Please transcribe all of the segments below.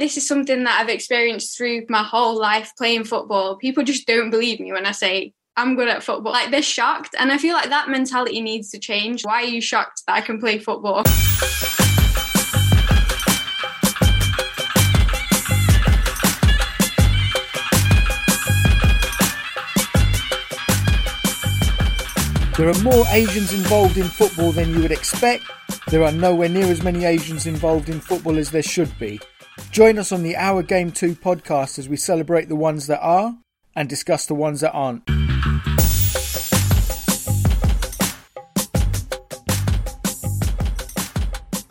This is something that I've experienced through my whole life playing football. People just don't believe me when I say I'm good at football. Like they're shocked. And I feel like that mentality needs to change. Why are you shocked that I can play football? There are more Asians involved in football than you would expect. There are nowhere near as many Asians involved in football as there should be. Join us on the Our Game 2 podcast as we celebrate the ones that are and discuss the ones that aren't.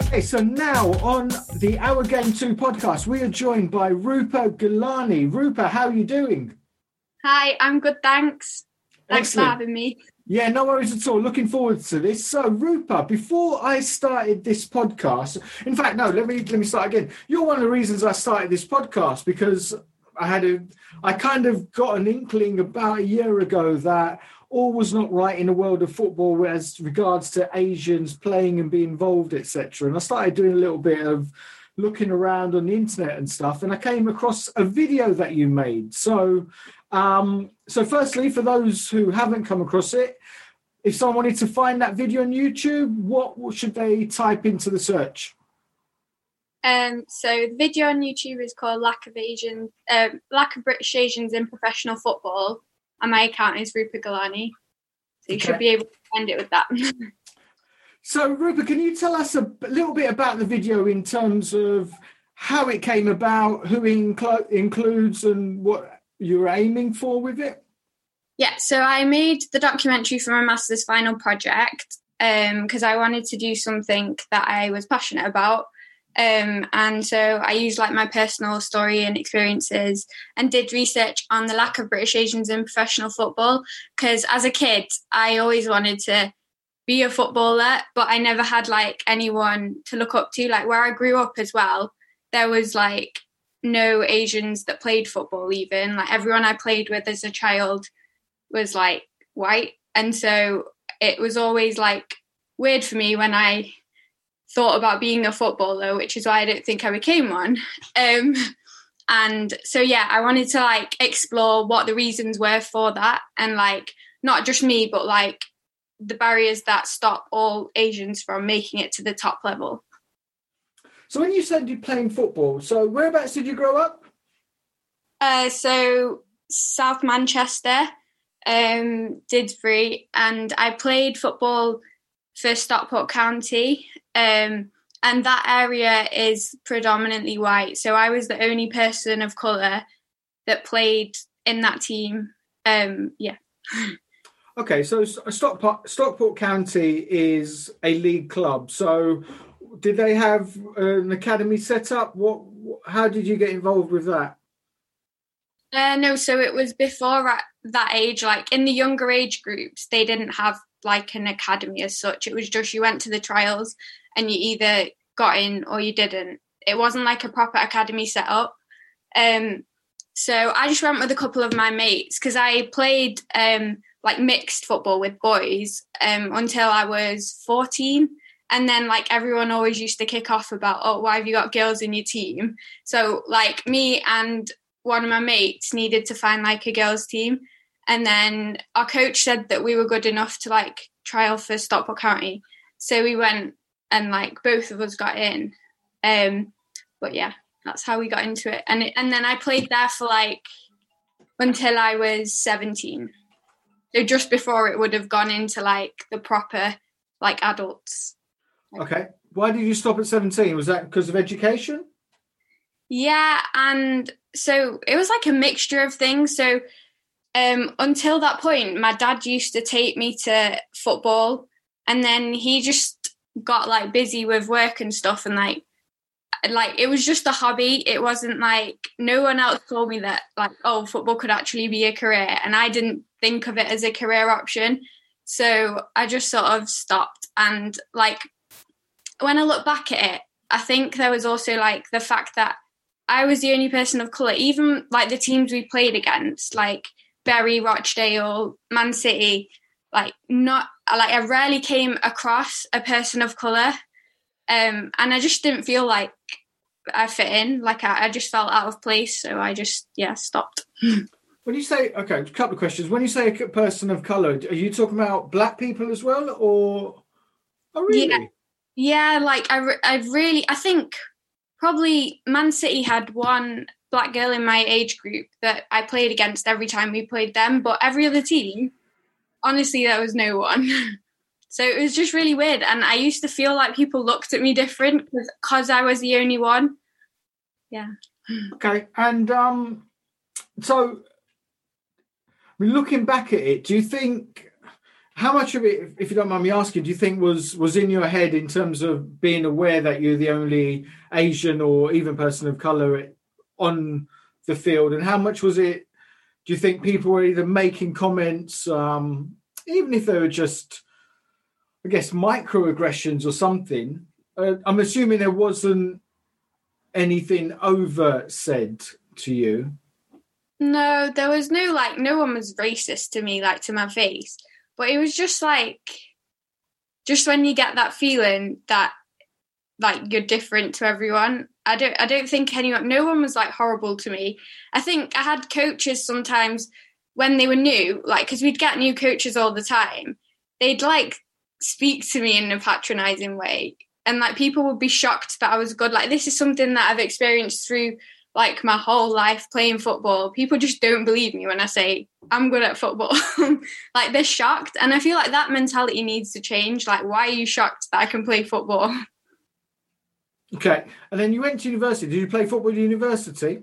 Okay, so now on the Our Game 2 podcast, we are joined by Rupa Gulani. Rupa, how are you doing? Hi, I'm good, thanks. Thanks Excellent. for having me. Yeah, no worries at all. Looking forward to this. So, Rupa, before I started this podcast, in fact, no, let me let me start again. You're one of the reasons I started this podcast because I had a, I kind of got an inkling about a year ago that all was not right in the world of football as regards to Asians playing and being involved, etc. And I started doing a little bit of looking around on the internet and stuff, and I came across a video that you made. So um, so, firstly, for those who haven't come across it, if someone wanted to find that video on YouTube, what should they type into the search? Um, so the video on YouTube is called "Lack of Asian, um, Lack of British Asians in Professional Football," and my account is Rupa Galani. So you okay. should be able to find it with that. so, Rupa, can you tell us a little bit about the video in terms of how it came about, who incl- includes, and what you're aiming for with it? Yeah, so I made the documentary for my master's final project because um, I wanted to do something that I was passionate about. Um, and so I used like my personal story and experiences and did research on the lack of British Asians in professional football. Because as a kid, I always wanted to be a footballer, but I never had like anyone to look up to. Like where I grew up as well, there was like no Asians that played football even. Like everyone I played with as a child was like white. And so it was always like weird for me when I thought about being a footballer, which is why I don't think I became one. Um, and so yeah, I wanted to like explore what the reasons were for that and like not just me, but like the barriers that stop all Asians from making it to the top level. So when you said you're playing football, so whereabouts did you grow up? Uh, so South Manchester, um, Didsbury, and I played football for Stockport County. Um, and that area is predominantly white. So I was the only person of colour that played in that team. Um, yeah. Okay, so Stockport, Stockport County is a league club. So did they have an academy set up? What? How did you get involved with that? Uh, no, so it was before at that age. Like in the younger age groups, they didn't have like an academy as such. It was just you went to the trials and you either got in or you didn't. It wasn't like a proper academy set up. Um, so I just went with a couple of my mates because I played um, like mixed football with boys um, until I was 14 and then like everyone always used to kick off about oh why have you got girls in your team? So like me and one of my mates needed to find like a girls team. And then our coach said that we were good enough to like trial for stockport county. So we went and like both of us got in. Um but yeah that's how we got into it. And it, and then i played there for like until i was 17 so just before it would have gone into like the proper like adults Okay. Why did you stop at 17? Was that because of education? Yeah, and so it was like a mixture of things. So um, until that point, my dad used to take me to football, and then he just got like busy with work and stuff, and like like it was just a hobby. It wasn't like no one else told me that like oh football could actually be a career, and I didn't think of it as a career option. So I just sort of stopped, and like when I look back at it, I think there was also like the fact that I was the only person of colour, even like the teams we played against, like Bury, Rochdale, Man City, like not like I rarely came across a person of colour. Um, and I just didn't feel like I fit in. Like I, I just felt out of place, so I just yeah stopped. When you say okay, a couple of questions. When you say a person of color, are you talking about black people as well, or oh really? Yeah. Yeah, like I, re- I really, I think probably Man City had one black girl in my age group that I played against every time we played them, but every other team, honestly, there was no one. so it was just really weird, and I used to feel like people looked at me different because I was the only one. Yeah. Okay, and um, so looking back at it, do you think how much of it, if you don't mind me asking, do you think was was in your head in terms of being aware that you're the only Asian or even person of color on the field, and how much was it? Do you think people were either making comments, um, even if they were just, I guess, microaggressions or something? Uh, I'm assuming there wasn't anything over said to you. No, there was no like. No one was racist to me, like to my face but it was just like, just when you get that feeling that like you're different to everyone. I don't I don't think anyone no one was like horrible to me. I think I had coaches sometimes when they were new, like because we'd get new coaches all the time, they'd like speak to me in a patronizing way. And like people would be shocked that I was good. Like this is something that I've experienced through like my whole life playing football, people just don't believe me when I say I'm good at football. like they're shocked. And I feel like that mentality needs to change. Like, why are you shocked that I can play football? Okay. And then you went to university. Did you play football at university?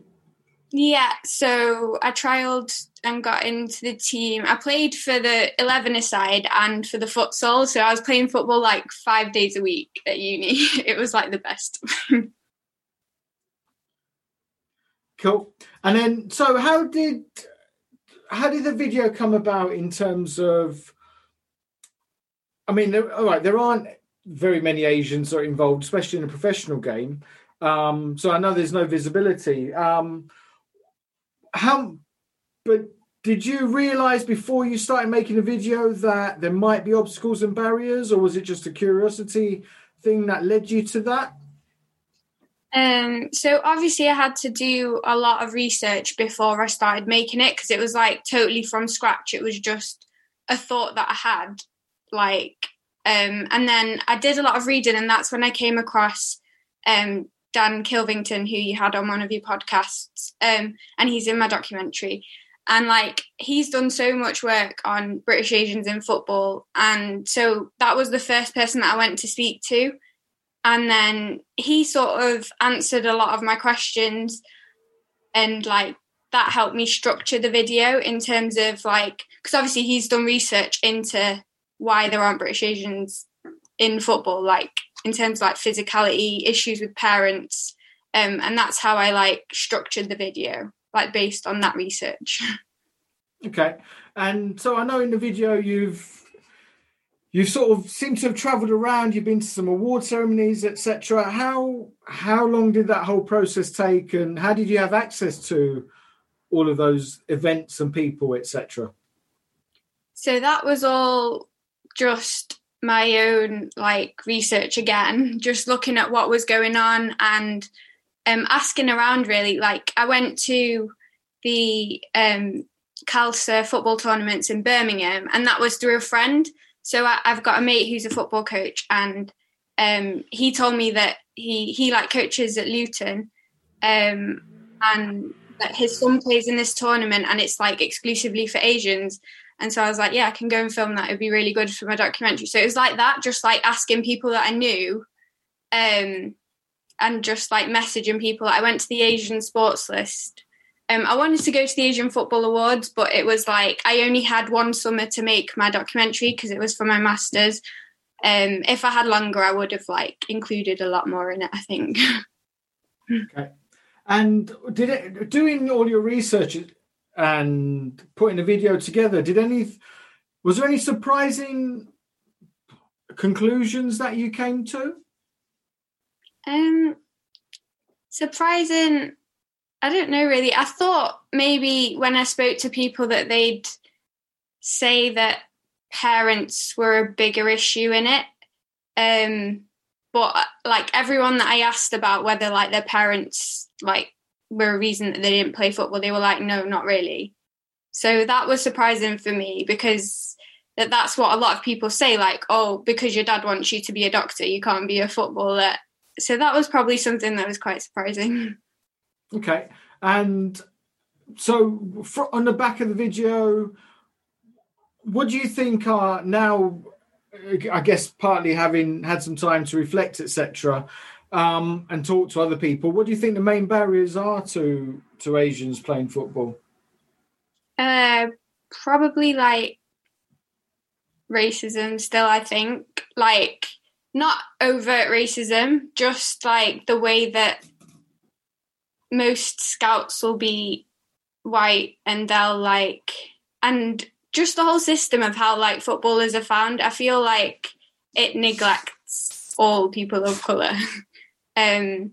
Yeah. So I trialed and got into the team. I played for the 11 side and for the futsal. So I was playing football like five days a week at uni. it was like the best. Cool. And then, so how did how did the video come about in terms of? I mean, all right, there aren't very many Asians are involved, especially in a professional game. Um, so I know there's no visibility. Um, how, but did you realize before you started making a video that there might be obstacles and barriers, or was it just a curiosity thing that led you to that? Um, so obviously I had to do a lot of research before I started making it because it was like totally from scratch. It was just a thought that I had, like, um, and then I did a lot of reading, and that's when I came across um, Dan Kilvington, who you had on one of your podcasts, um, and he's in my documentary. And like he's done so much work on British Asians in football, and so that was the first person that I went to speak to and then he sort of answered a lot of my questions and like that helped me structure the video in terms of like because obviously he's done research into why there aren't british asians in football like in terms of like physicality issues with parents um, and that's how i like structured the video like based on that research. Okay. And so i know in the video you've you sort of seem to have travelled around. You've been to some award ceremonies, etc. How how long did that whole process take, and how did you have access to all of those events and people, etc.? So that was all just my own like research again, just looking at what was going on and um, asking around. Really, like I went to the um, Khalsa football tournaments in Birmingham, and that was through a friend. So I, have got a mate who's a football coach, and um, he told me that he he like coaches at Luton, um, and that his son plays in this tournament, and it's like exclusively for Asians. And so I was like, yeah, I can go and film that. It'd be really good for my documentary. So it was like that, just like asking people that I knew, um, and just like messaging people. I went to the Asian Sports List um, I wanted to go to the Asian Football Awards, but it was like I only had one summer to make my documentary because it was for my masters. Um, if I had longer, I would have like included a lot more in it. I think. okay, and did it doing all your research and putting the video together? Did any was there any surprising conclusions that you came to? Um, surprising I don't know really. I thought maybe when I spoke to people that they'd say that parents were a bigger issue in it. Um, but like everyone that I asked about whether like their parents like were a reason that they didn't play football, they were like, no, not really. So that was surprising for me because that that's what a lot of people say, like, oh, because your dad wants you to be a doctor, you can't be a footballer. So that was probably something that was quite surprising. Okay, and so for, on the back of the video, what do you think are now? I guess partly having had some time to reflect, etc um, and talk to other people. What do you think the main barriers are to to Asians playing football? Uh, probably like racism. Still, I think like not overt racism, just like the way that most scouts will be white and they'll like and just the whole system of how like footballers are found i feel like it neglects all people of color Um,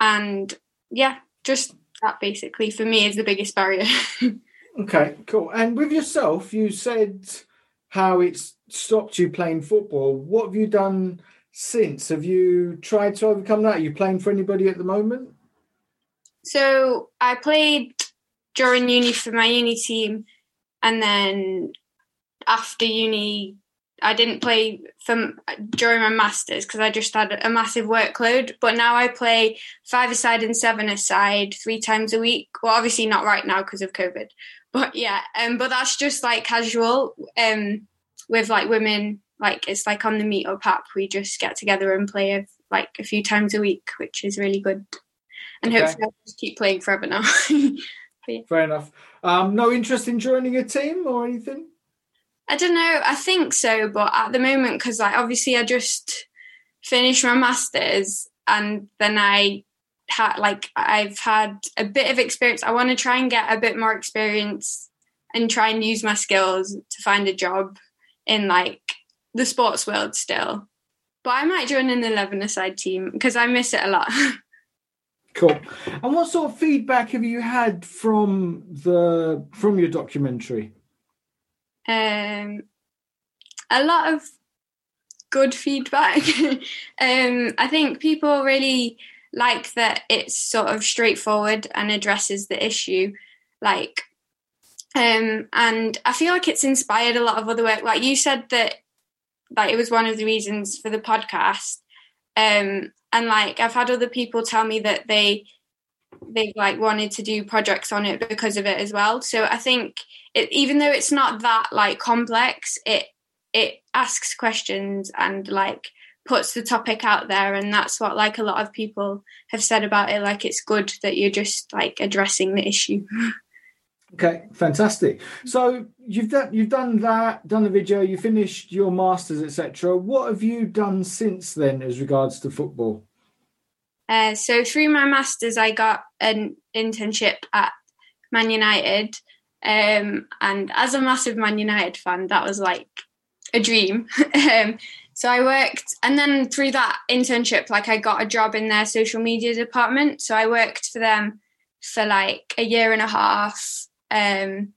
and yeah, just that basically for me is the biggest barrier. okay, cool. And with yourself, you said how it's stopped you playing football. What have you done since? Have you tried to overcome that? Are you playing for anybody at the moment? So I played during uni for my uni team, and then after uni, I didn't play from during my masters because I just had a massive workload. But now I play five aside and seven aside three times a week. Well, obviously not right now because of COVID, but yeah. Um, but that's just like casual. Um, with like women, like it's like on the meetup app. We just get together and play like a few times a week, which is really good. And okay. hopefully, I'll just keep playing forever now. yeah. Fair enough. Um, no interest in joining a team or anything? I don't know. I think so, but at the moment, because like obviously I just finished my masters and then I had like I've had a bit of experience. I want to try and get a bit more experience and try and use my skills to find a job in like the sports world still. But I might join an eleven aside team because I miss it a lot. cool. And what sort of feedback have you had from the from your documentary? um, a lot of good feedback. um, I think people really like that it's sort of straightforward and addresses the issue. Like, um, and I feel like it's inspired a lot of other work. Like you said that, like it was one of the reasons for the podcast. Um, and like I've had other people tell me that they they've like wanted to do projects on it because of it as well. So I think it, even though it's not that like complex, it it asks questions and like puts the topic out there. And that's what like a lot of people have said about it. Like it's good that you're just like addressing the issue okay fantastic. So you've done you've done that done the video you finished your masters etc what have you done since then as regards to football? Uh, so through my masters, I got an internship at Man United, um, and as a massive Man United fan, that was like a dream. um, so I worked, and then through that internship, like I got a job in their social media department. So I worked for them for like a year and a half, um,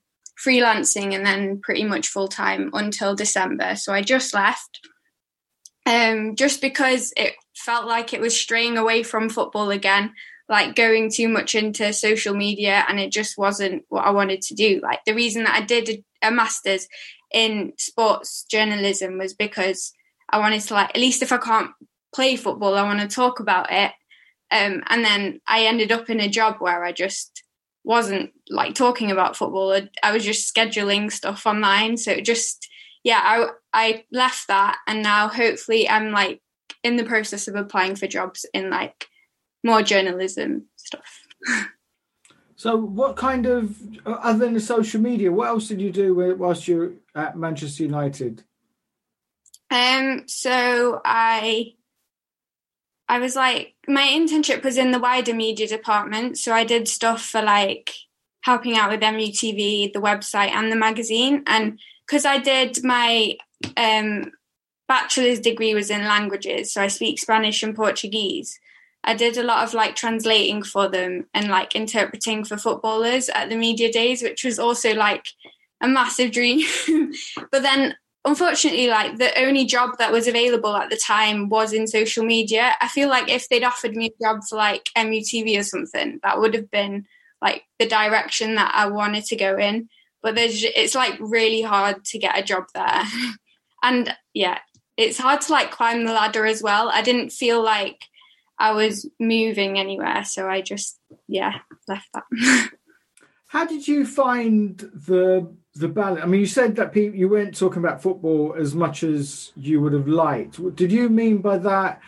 freelancing, and then pretty much full time until December. So I just left um, just because it felt like it was straying away from football again, like going too much into social media, and it just wasn't what I wanted to do. Like the reason that I did a, a master's in sports journalism was because I wanted to, like, at least if I can't play football, I want to talk about it. Um, and then I ended up in a job where I just wasn't like talking about football. I was just scheduling stuff online, so it just yeah, I I left that and now hopefully I'm like in the process of applying for jobs in like more journalism stuff. so, what kind of other than the social media, what else did you do whilst you're at Manchester United? Um, so I I was like my internship was in the wider media department, so I did stuff for like helping out with MUTV, the website, and the magazine, and because I did my um, bachelor's degree was in languages, so I speak Spanish and Portuguese. I did a lot of like translating for them and like interpreting for footballers at the media days, which was also like a massive dream. but then unfortunately, like the only job that was available at the time was in social media. I feel like if they'd offered me a job for like MUTV or something, that would have been like the direction that I wanted to go in. But there's it's like really hard to get a job there, and yeah, it's hard to like climb the ladder as well. I didn't feel like I was moving anywhere, so I just yeah left that. How did you find the the balance? I mean, you said that people, you weren't talking about football as much as you would have liked. Did you mean by that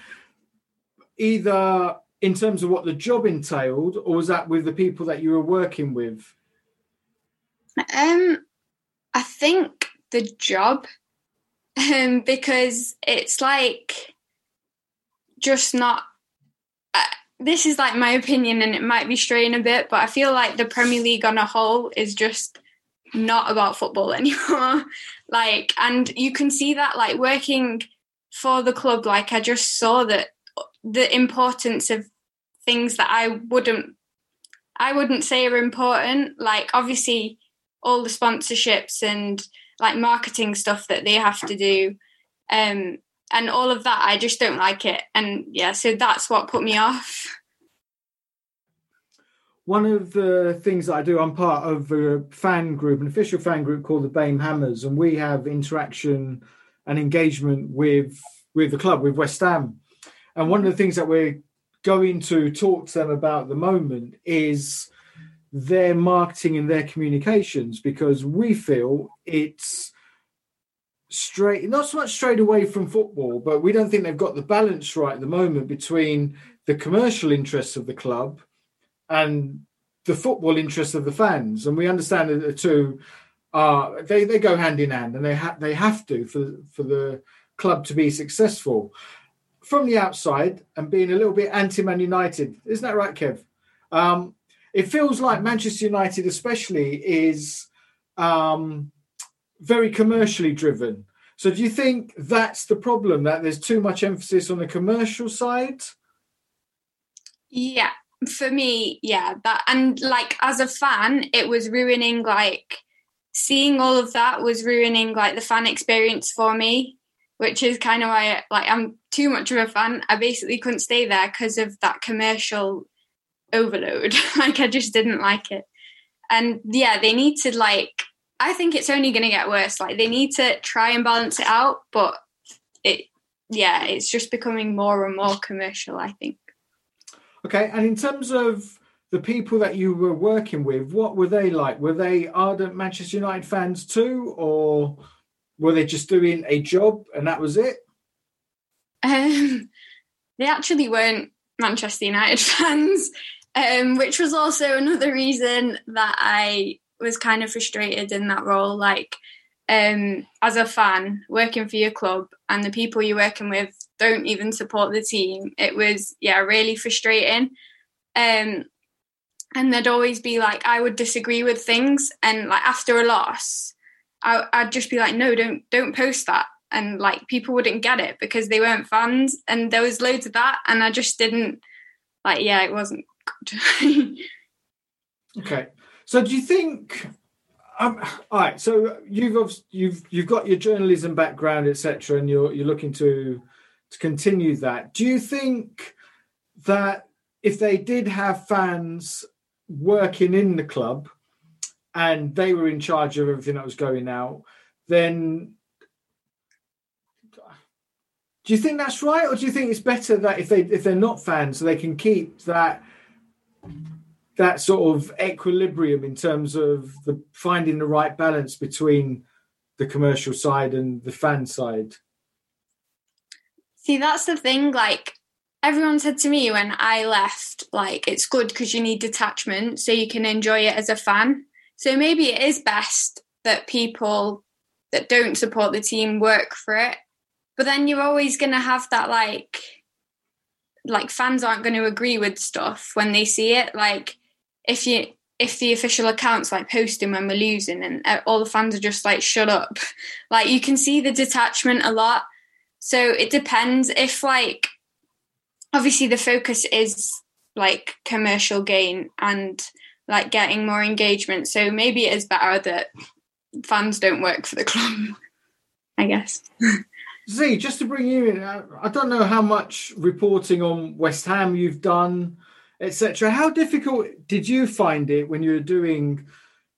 either in terms of what the job entailed, or was that with the people that you were working with? Um, I think the job, um, because it's like just not this is like my opinion and it might be straying a bit, but I feel like the Premier League on a whole is just not about football anymore. like, and you can see that like working for the club, like I just saw that the importance of things that I wouldn't I wouldn't say are important. Like obviously all the sponsorships and like marketing stuff that they have to do. Um and all of that i just don't like it and yeah so that's what put me off one of the things that I do, I'm part of a fan group, an official fan group called the BAME Hammers, and we have interaction and engagement with with the club, with West Ham. And one of the things that we're going to talk to them about the moment is their marketing and their communications, because we feel it's straight not so much straight away from football but we don't think they've got the balance right at the moment between the commercial interests of the club and the football interests of the fans and we understand that the two are they, they go hand in hand and they have they have to for for the club to be successful from the outside and being a little bit anti-man united isn't that right kev um, it feels like manchester united especially is um, very commercially driven. So do you think that's the problem that there's too much emphasis on the commercial side? Yeah, for me, yeah, that and like as a fan, it was ruining like seeing all of that was ruining like the fan experience for me, which is kind of why like I'm too much of a fan. I basically couldn't stay there because of that commercial overload. like I just didn't like it. And yeah, they need to like I think it's only going to get worse. Like they need to try and balance it out, but it, yeah, it's just becoming more and more commercial. I think. Okay, and in terms of the people that you were working with, what were they like? Were they ardent Manchester United fans too, or were they just doing a job and that was it? Um, they actually weren't Manchester United fans, um, which was also another reason that I was kind of frustrated in that role. Like, um, as a fan working for your club and the people you're working with don't even support the team, it was yeah really frustrating. Um, and there'd always be like I would disagree with things, and like after a loss, I, I'd just be like, no, don't don't post that, and like people wouldn't get it because they weren't fans, and there was loads of that, and I just didn't like yeah, it wasn't good. okay, so do you think? Um, all right. So you've you've you've got your journalism background, etc., and you're you're looking to to continue that. Do you think that if they did have fans working in the club and they were in charge of everything that was going out, then do you think that's right, or do you think it's better that if they if they're not fans, so they can keep that that sort of equilibrium in terms of the finding the right balance between the commercial side and the fan side? See that's the thing like everyone said to me when i left like it's good because you need detachment so you can enjoy it as a fan. So maybe it is best that people that don't support the team work for it. But then you're always going to have that like like fans aren't going to agree with stuff when they see it. Like if you if the official accounts like posting when we're losing and uh, all the fans are just like shut up. Like you can see the detachment a lot. So it depends. If like obviously the focus is like commercial gain and like getting more engagement so maybe it is better that fans don't work for the club I guess. Z, just to bring you in, I don't know how much reporting on West Ham you've done, etc. How difficult did you find it when you were doing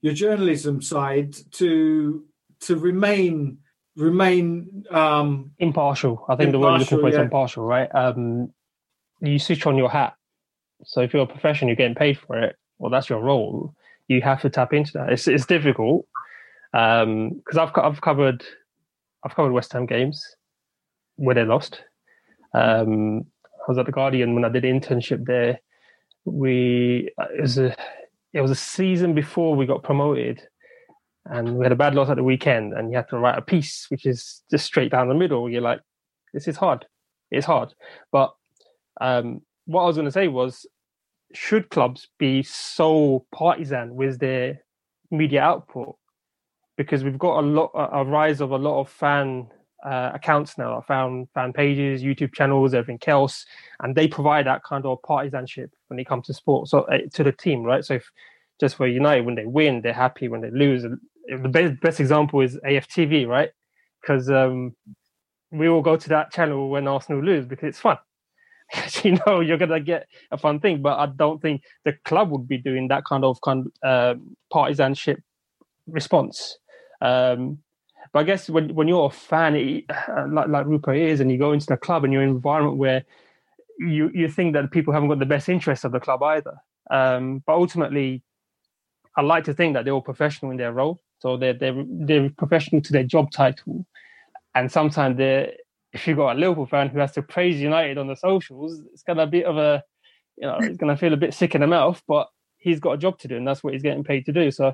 your journalism side to to remain remain um, impartial? I think the word you're looking for is impartial, right? Um, you switch on your hat. So if you're a professional, you're getting paid for it. Well, that's your role. You have to tap into that. It's it's difficult because um, I've I've covered I've covered West Ham games where they lost. Um, I was at the Guardian when I did an internship there. We it was a it was a season before we got promoted, and we had a bad loss at the weekend, and you had to write a piece which is just straight down the middle. You're like, this is hard. It's hard, but um, what I was going to say was, should clubs be so partisan with their media output? Because we've got a lot, a rise of a lot of fan uh, accounts now, fan fan pages, YouTube channels, everything else, and they provide that kind of partisanship when it comes to sport. So uh, to the team, right? So if just for United, when they win, they're happy. When they lose, the best best example is AFTV, right? Because um, we all go to that channel when Arsenal lose because it's fun. you know you're gonna get a fun thing. But I don't think the club would be doing that kind of kind uh, partisanship response. Um, but I guess when when you're a fan, uh, like like Rupa is, and you go into the club and you're in an environment where you you think that people haven't got the best interests of the club either. Um, but ultimately, I like to think that they're all professional in their role, so they're they're they're professional to their job title, and sometimes they're if you've got a Liverpool fan who has to praise United on the socials, it's gonna be a bit of a, you know, it's gonna feel a bit sick in the mouth. But he's got a job to do, and that's what he's getting paid to do. So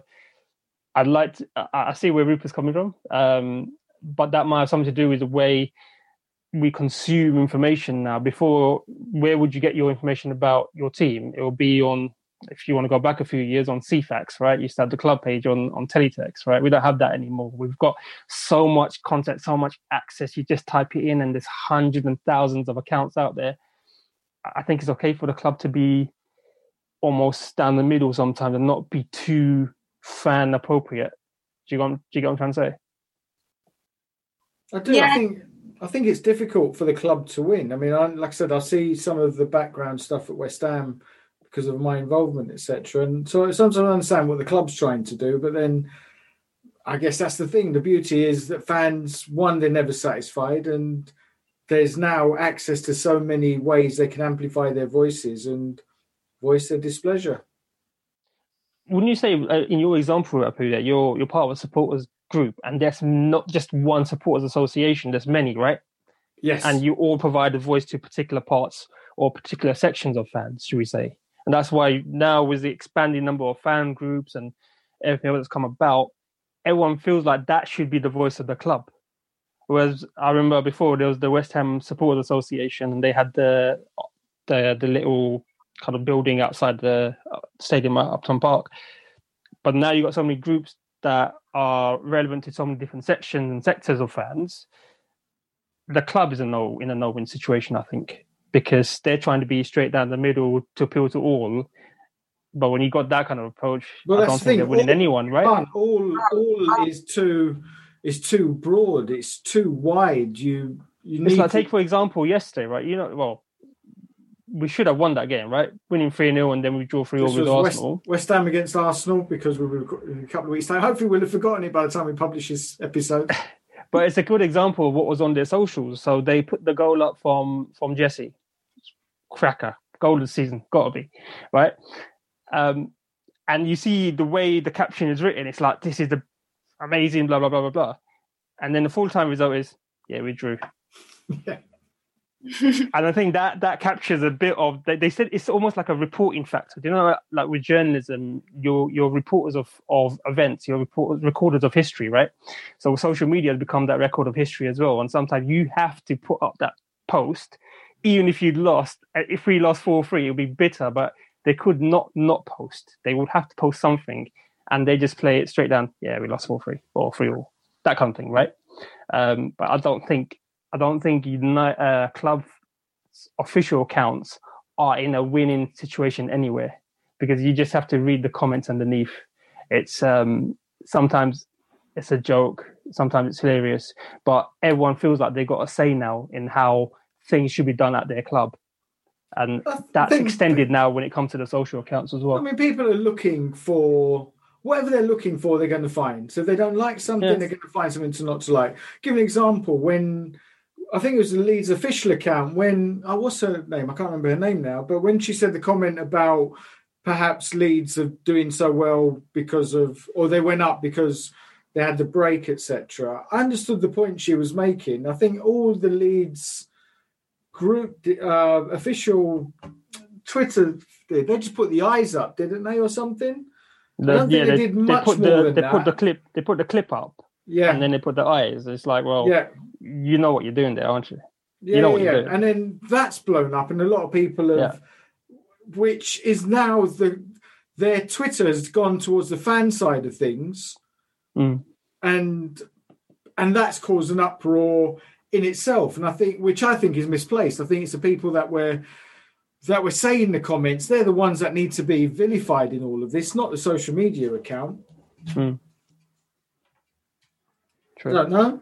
I'd like to, I see where Rupa's coming from, um, but that might have something to do with the way we consume information now. Before, where would you get your information about your team? It will be on if you want to go back a few years on Ceefax, right? You used to have the club page on, on Teletext, right? We don't have that anymore. We've got so much content, so much access. You just type it in and there's hundreds and thousands of accounts out there. I think it's okay for the club to be almost down the middle sometimes and not be too fan appropriate. Do you, got, do you get what I'm trying to say? I do. Yeah. I think I think it's difficult for the club to win. I mean, I, like I said, I see some of the background stuff at West Ham because of my involvement, etc. And so sometimes I understand what the club's trying to do, but then I guess that's the thing. The beauty is that fans, one, they're never satisfied, and there's now access to so many ways they can amplify their voices and voice their displeasure. Wouldn't you say, uh, in your example, Apu, that you're you're part of a supporters group, and there's not just one supporters association. There's many, right? Yes. And you all provide a voice to particular parts or particular sections of fans, should we say? and that's why now with the expanding number of fan groups and everything that's come about, everyone feels like that should be the voice of the club. Whereas I remember before there was the West Ham Supporters Association, and they had the the the little kind of building outside the uh, stadium at Upton Park. But now you've got so many groups that are relevant to so many different sections and sectors of fans. The club is a no in a no win situation, I think because they're trying to be straight down the middle to appeal to all. But when you got that kind of approach, well, I don't the think they're winning all, anyone, right? All all is too is too broad. It's too wide. You you need. like to... take for example yesterday, right? You know, well, we should have won that game, right? Winning 3 0 and then we draw 3 0 with Arsenal. West, West Ham against Arsenal because we were in a couple of weeks' time. Hopefully, we'll have forgotten it by the time we publish this episode. but it's a good example of what was on their socials. So they put the goal up from from Jesse, cracker, goal of the season, gotta be, right? Um, and you see the way the caption is written, it's like this is the amazing, blah blah blah blah blah, and then the full time result is yeah, we drew. yeah. and I think that that captures a bit of they, said it's almost like a reporting factor. Do you know, like with journalism, you're you're reporters of of events, you're reporters, recorders of history, right? So social media has become that record of history as well. And sometimes you have to put up that post even if you'd lost, uh, if we lost 4 3, it would be bitter, but they could not not post. They would have to post something and they just play it straight down. Yeah, we lost 4 3 or 3 all, that kind of thing, right? Um, but I don't think, I don't think United, uh, club official accounts are in a winning situation anywhere because you just have to read the comments underneath. It's um, sometimes it's a joke. Sometimes it's hilarious, but everyone feels like they've got a say now in how things should be done at their club, and that's think, extended now when it comes to the social accounts as well. I mean, people are looking for whatever they're looking for, they're going to find. So if they don't like something, yes. they're going to find something to not to like. Give an example when I think it was the Leeds official account when oh, what's her name? I can't remember her name now, but when she said the comment about perhaps Leeds are doing so well because of or they went up because they had the break, etc. I understood the point she was making. I think all the Leeds group uh, official Twitter did they just put the eyes up, didn't they, or something? The, I don't yeah, think they, they, did much they put more the, than they that. put the clip they put the clip up. Yeah. And then they put the eyes. It's like, well, yeah. You know what you're doing there, aren't you? Yeah, you know yeah. And then that's blown up, and a lot of people have, yeah. which is now the their Twitter has gone towards the fan side of things, mm. and and that's caused an uproar in itself. And I think, which I think is misplaced. I think it's the people that were that were saying the comments. They're the ones that need to be vilified in all of this, not the social media account. Mm. True. I don't know.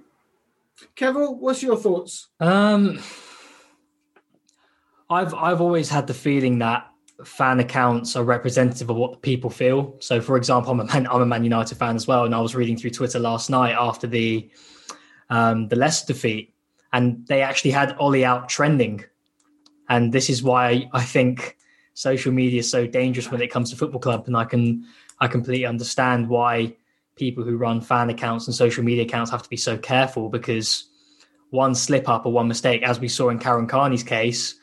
Kevin, what's your thoughts? Um, I've I've always had the feeling that fan accounts are representative of what the people feel. So, for example, I'm a Man, I'm a Man United fan as well, and I was reading through Twitter last night after the um, the Leicester defeat, and they actually had Ole out trending, and this is why I think social media is so dangerous when it comes to football club, and I can I completely understand why people who run fan accounts and social media accounts have to be so careful because one slip up or one mistake, as we saw in Karen Carney's case,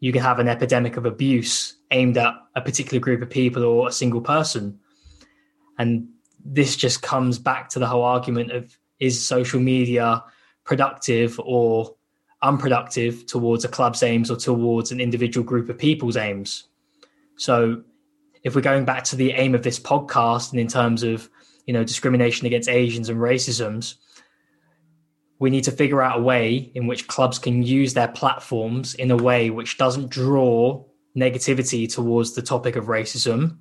you can have an epidemic of abuse aimed at a particular group of people or a single person. And this just comes back to the whole argument of is social media productive or unproductive towards a club's aims or towards an individual group of people's aims. So if we're going back to the aim of this podcast and in terms of you know discrimination against Asians and racisms, we need to figure out a way in which clubs can use their platforms in a way which doesn't draw negativity towards the topic of racism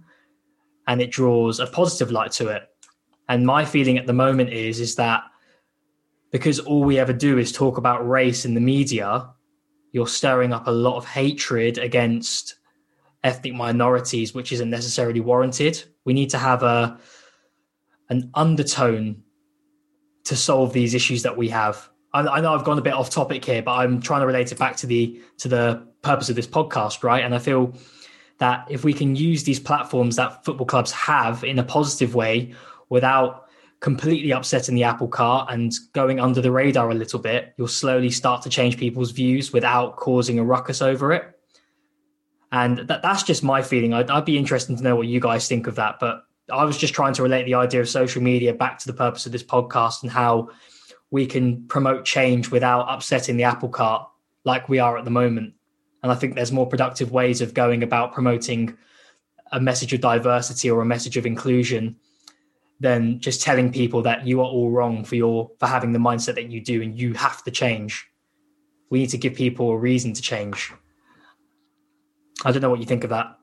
and it draws a positive light to it. And my feeling at the moment is is that because all we ever do is talk about race in the media, you're stirring up a lot of hatred against ethnic minorities, which isn't necessarily warranted. We need to have a an undertone to solve these issues that we have. I, I, know I've gone a bit off topic here, but I'm trying to relate it back to the to the purpose of this podcast, right? And I feel that if we can use these platforms that football clubs have in a positive way without completely upsetting the apple cart and going under the radar a little bit, you'll slowly start to change people's views without causing a ruckus over it. And that, that's just my feeling. I'd, I'd be interested to know what you guys think of that. But I was just trying to relate the idea of social media back to the purpose of this podcast and how we can promote change without upsetting the apple cart like we are at the moment. And I think there's more productive ways of going about promoting a message of diversity or a message of inclusion than just telling people that you are all wrong for your for having the mindset that you do and you have to change. We need to give people a reason to change. I don't know what you think of that.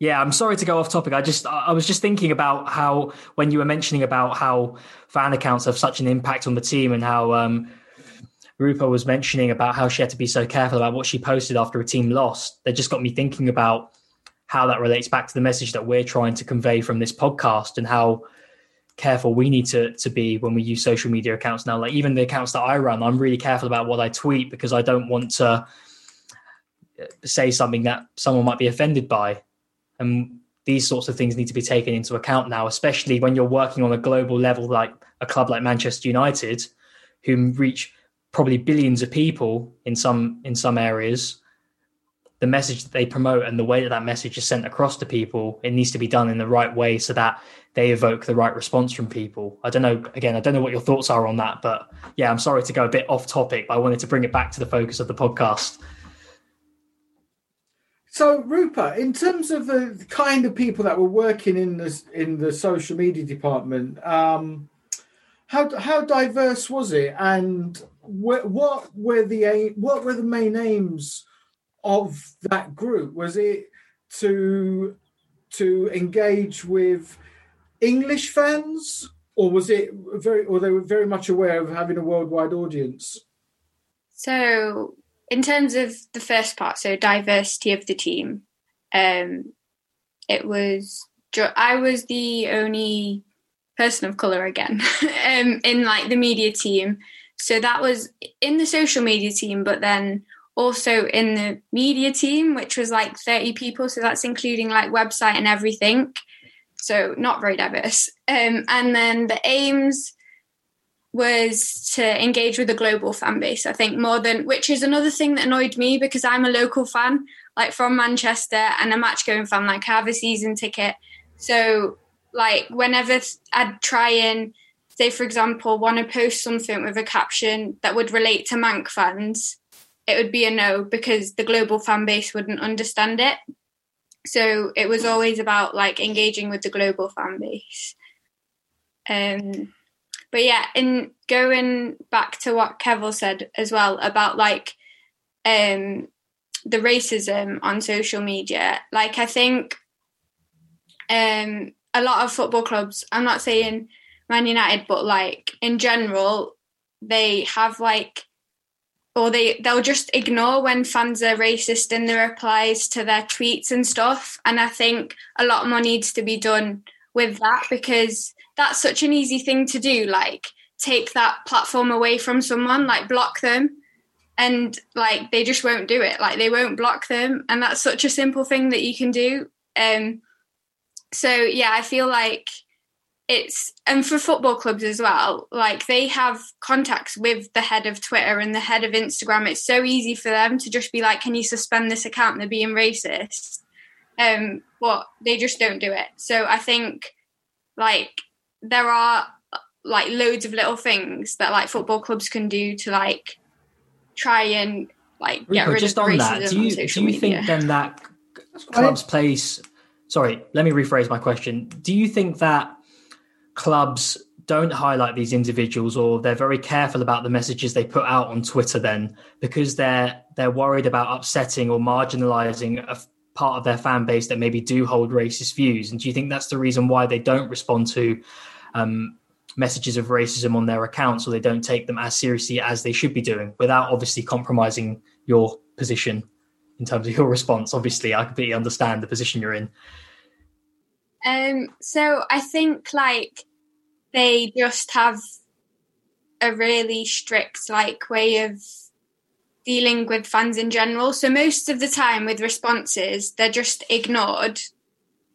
Yeah, I'm sorry to go off topic. I just I was just thinking about how when you were mentioning about how fan accounts have such an impact on the team and how um, Rupa was mentioning about how she had to be so careful about what she posted after a team lost. That just got me thinking about how that relates back to the message that we're trying to convey from this podcast and how careful we need to to be when we use social media accounts now. Like even the accounts that I run, I'm really careful about what I tweet because I don't want to say something that someone might be offended by. And these sorts of things need to be taken into account now, especially when you're working on a global level, like a club like Manchester United, who reach probably billions of people in some in some areas. The message that they promote and the way that that message is sent across to people, it needs to be done in the right way so that they evoke the right response from people. I don't know. Again, I don't know what your thoughts are on that, but yeah, I'm sorry to go a bit off topic, but I wanted to bring it back to the focus of the podcast. So, Rupa, in terms of the kind of people that were working in the in the social media department, um, how how diverse was it, and wh- what were the what were the main aims of that group? Was it to to engage with English fans or was it very, or they were very much aware of having a worldwide audience? So, in terms of the first part, so diversity of the team, um, it was I was the only person of color again um, in like the media team. So that was in the social media team, but then also in the media team, which was like 30 people. So that's including like website and everything. So not very diverse. Um, and then the aims was to engage with the global fan base, I think, more than, which is another thing that annoyed me because I'm a local fan, like from Manchester and a match going fan, like I have a season ticket. So like whenever I'd try and say, for example, want to post something with a caption that would relate to Manc fans, it would be a no because the global fan base wouldn't understand it. So it was always about like engaging with the global fan base. Um, but yeah, in going back to what Keval said as well about like um, the racism on social media, like I think um, a lot of football clubs, I'm not saying Man United, but like in general, they have like or they they'll just ignore when fans are racist in the replies to their tweets and stuff. And I think a lot more needs to be done with that because that's such an easy thing to do. Like take that platform away from someone, like block them. And like they just won't do it. Like they won't block them. And that's such a simple thing that you can do. Um so yeah, I feel like it's and for football clubs as well like they have contacts with the head of twitter and the head of instagram it's so easy for them to just be like can you suspend this account they're being racist um but they just don't do it so i think like there are like loads of little things that like football clubs can do to like try and like get rid just of on that do you, do you think then that clubs place sorry, let me rephrase my question. Do you think that clubs don't highlight these individuals or they're very careful about the messages they put out on Twitter then because they're they're worried about upsetting or marginalizing a part of their fan base that maybe do hold racist views and do you think that's the reason why they don't respond to um, messages of racism on their accounts or they don't take them as seriously as they should be doing without obviously compromising your position in terms of your response obviously i completely understand the position you're in um, so I think like they just have a really strict like way of dealing with fans in general. So most of the time with responses, they're just ignored.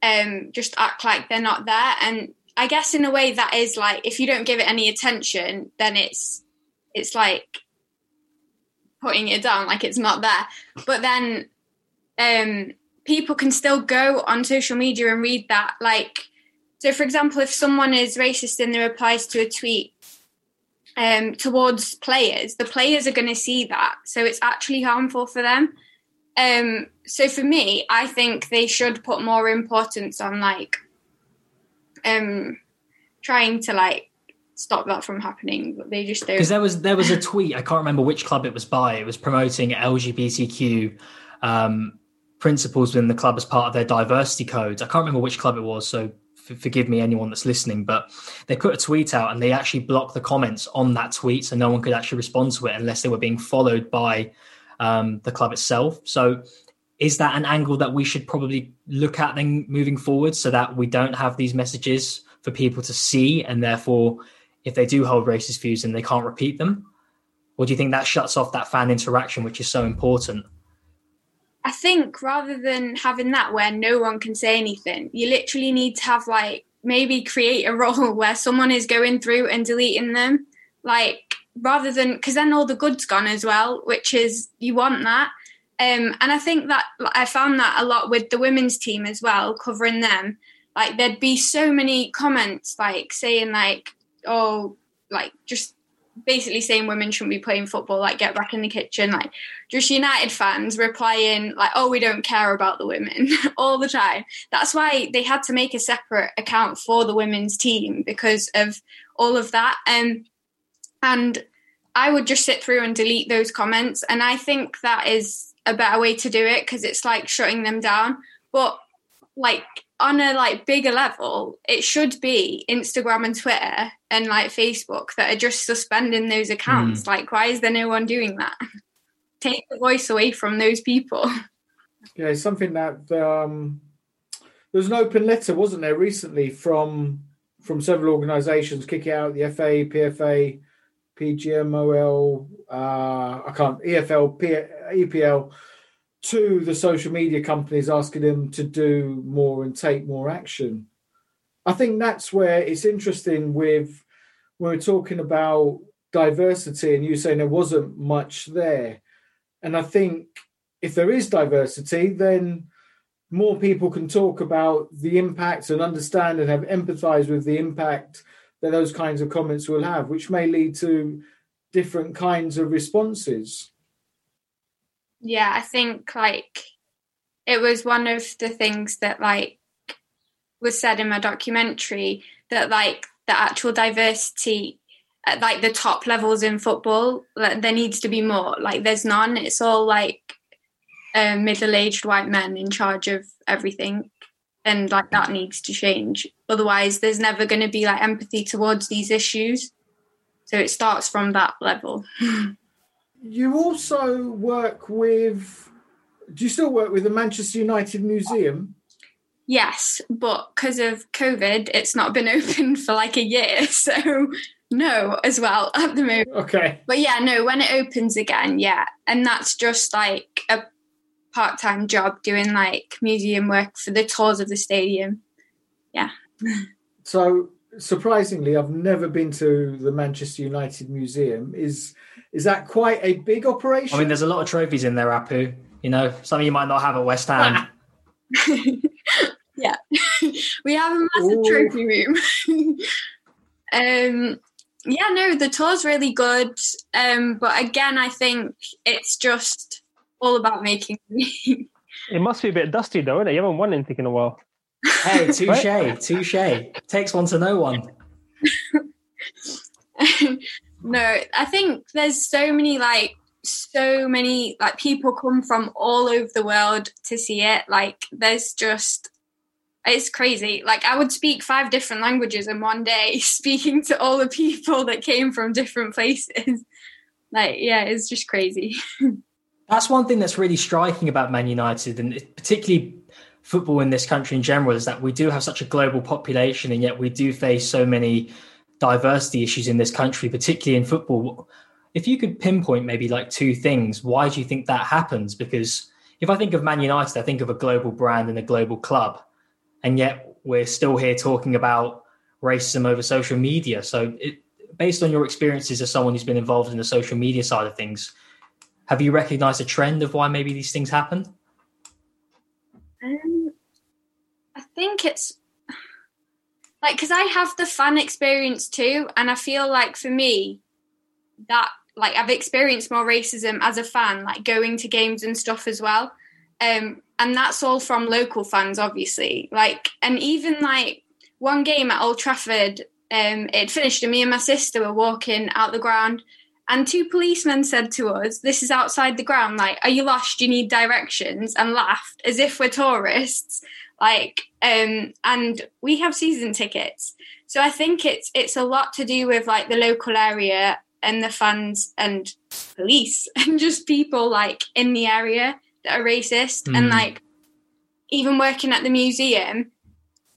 Um, just act like they're not there. And I guess in a way that is like if you don't give it any attention, then it's it's like putting it down, like it's not there. But then um people can still go on social media and read that. Like, so for example, if someone is racist in their replies to a tweet um, towards players, the players are going to see that. So it's actually harmful for them. Um, so for me, I think they should put more importance on like um, trying to like stop that from happening. But they just. Because there was there was a tweet I can't remember which club it was by. It was promoting LGBTQ um, principles within the club as part of their diversity codes. I can't remember which club it was, so forgive me, anyone that's listening. But they put a tweet out and they actually blocked the comments on that tweet, so no one could actually respond to it unless they were being followed by um, the club itself. So, is that an angle that we should probably look at then moving forward, so that we don't have these messages for people to see, and therefore, if they do hold racist views, and they can't repeat them? Or do you think that shuts off that fan interaction, which is so important? I think rather than having that where no one can say anything, you literally need to have like maybe create a role where someone is going through and deleting them. Like rather than because then all the good's gone as well, which is you want that. Um, and I think that I found that a lot with the women's team as well, covering them. Like there'd be so many comments like saying like, oh, like just basically saying women shouldn't be playing football, like get back in the kitchen, like just United fans replying like, "Oh, we don't care about the women" all the time. That's why they had to make a separate account for the women's team because of all of that. Um, and I would just sit through and delete those comments, and I think that is a better way to do it because it's like shutting them down. But like on a like bigger level, it should be Instagram and Twitter and like Facebook that are just suspending those accounts. Mm. Like, why is there no one doing that? Take the voice away from those people. Yeah, something that um, there was an open letter, wasn't there, recently from from several organisations kicking out the FA, PFA, PGMOL, uh, I can't EFL, P, EPL to the social media companies asking them to do more and take more action. I think that's where it's interesting with when we're talking about diversity and you saying there wasn't much there. And I think if there is diversity, then more people can talk about the impact and understand and have empathize with the impact that those kinds of comments will have, which may lead to different kinds of responses. Yeah, I think like it was one of the things that like was said in my documentary that like the actual diversity at like the top levels in football like, there needs to be more. Like there's none. It's all like uh, middle-aged white men in charge of everything and like that needs to change otherwise there's never going to be like empathy towards these issues so it starts from that level you also work with. Do you still work with the Manchester United Museum? Yes, but because of COVID, it's not been open for like a year. So, no, as well at the moment. Okay. But yeah, no, when it opens again, yeah. And that's just like a part time job doing like museum work for the tours of the stadium. Yeah. So, surprisingly, I've never been to the Manchester United Museum. Is is that quite a big operation? I mean, there's a lot of trophies in there, Apu. You know, some of you might not have at West Ham. yeah, we have a massive Ooh. trophy room. um, yeah, no, the tour's really good. Um, but again, I think it's just all about making It must be a bit dusty though, isn't it? You haven't won anything in a while. Hey, touche, right? touche. Takes one to know one. No, I think there's so many like so many like people come from all over the world to see it. Like there's just it's crazy. Like I would speak five different languages in one day, speaking to all the people that came from different places. like yeah, it's just crazy. That's one thing that's really striking about Man United, and particularly football in this country in general, is that we do have such a global population, and yet we do face so many diversity issues in this country, particularly in football. If you could pinpoint maybe like two things, why do you think that happens? Because if I think of Man United, I think of a global brand and a global club, and yet we're still here talking about racism over social media. So, it, based on your experiences as someone who's been involved in the social media side of things, have you recognized a trend of why maybe these things happen? Um, I think it's like because I have the fan experience too, and I feel like for me that like I've experienced more racism as a fan, like going to games and stuff as well. Um, and that's all from local fans, obviously. Like, and even like one game at Old Trafford, um, it finished, and me and my sister were walking out the ground, and two policemen said to us, "This is outside the ground. Like, are you lost? Do you need directions?" And laughed as if we're tourists. Like, um, and we have season tickets. So I think it's it's a lot to do with like the local area and the fans and police and just people like in the area that are racist mm. and hmm. like even working at the museum